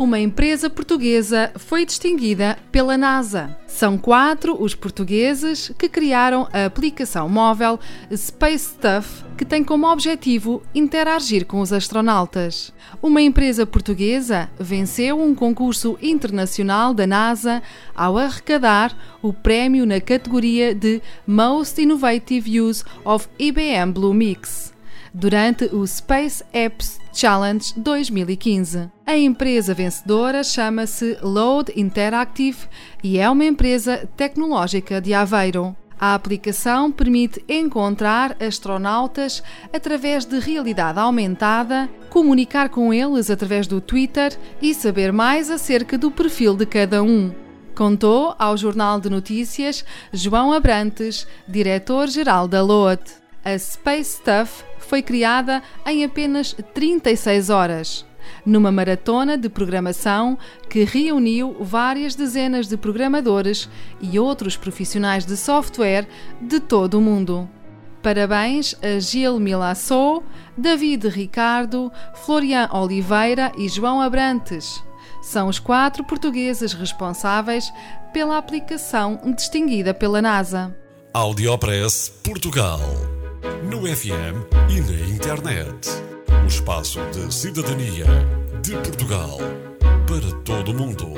Uma empresa portuguesa foi distinguida pela NASA. São quatro os portugueses que criaram a aplicação móvel Space Stuff, que tem como objetivo interagir com os astronautas. Uma empresa portuguesa venceu um concurso internacional da NASA ao arrecadar o prémio na categoria de Most Innovative Use of IBM Blue Mix durante o Space Apps Challenge 2015. A empresa vencedora chama-se Load Interactive e é uma empresa tecnológica de Aveiro. A aplicação permite encontrar astronautas através de realidade aumentada, comunicar com eles através do Twitter e saber mais acerca do perfil de cada um. Contou ao Jornal de Notícias João Abrantes, diretor-geral da LOAD. A Space Stuff foi criada em apenas 36 horas, numa maratona de programação que reuniu várias dezenas de programadores e outros profissionais de software de todo o mundo. Parabéns a Gil Milassou, David Ricardo, Florian Oliveira e João Abrantes. São os quatro portugueses responsáveis pela aplicação distinguida pela NASA. Audiopress Portugal no FM e na internet. O espaço de cidadania de Portugal para todo o mundo.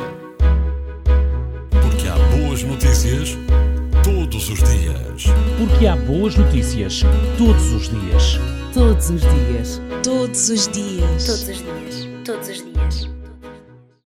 Porque há boas notícias todos os dias. Porque há boas notícias todos os dias. Todos os dias. Todos os dias. Todos os dias. Todos os dias.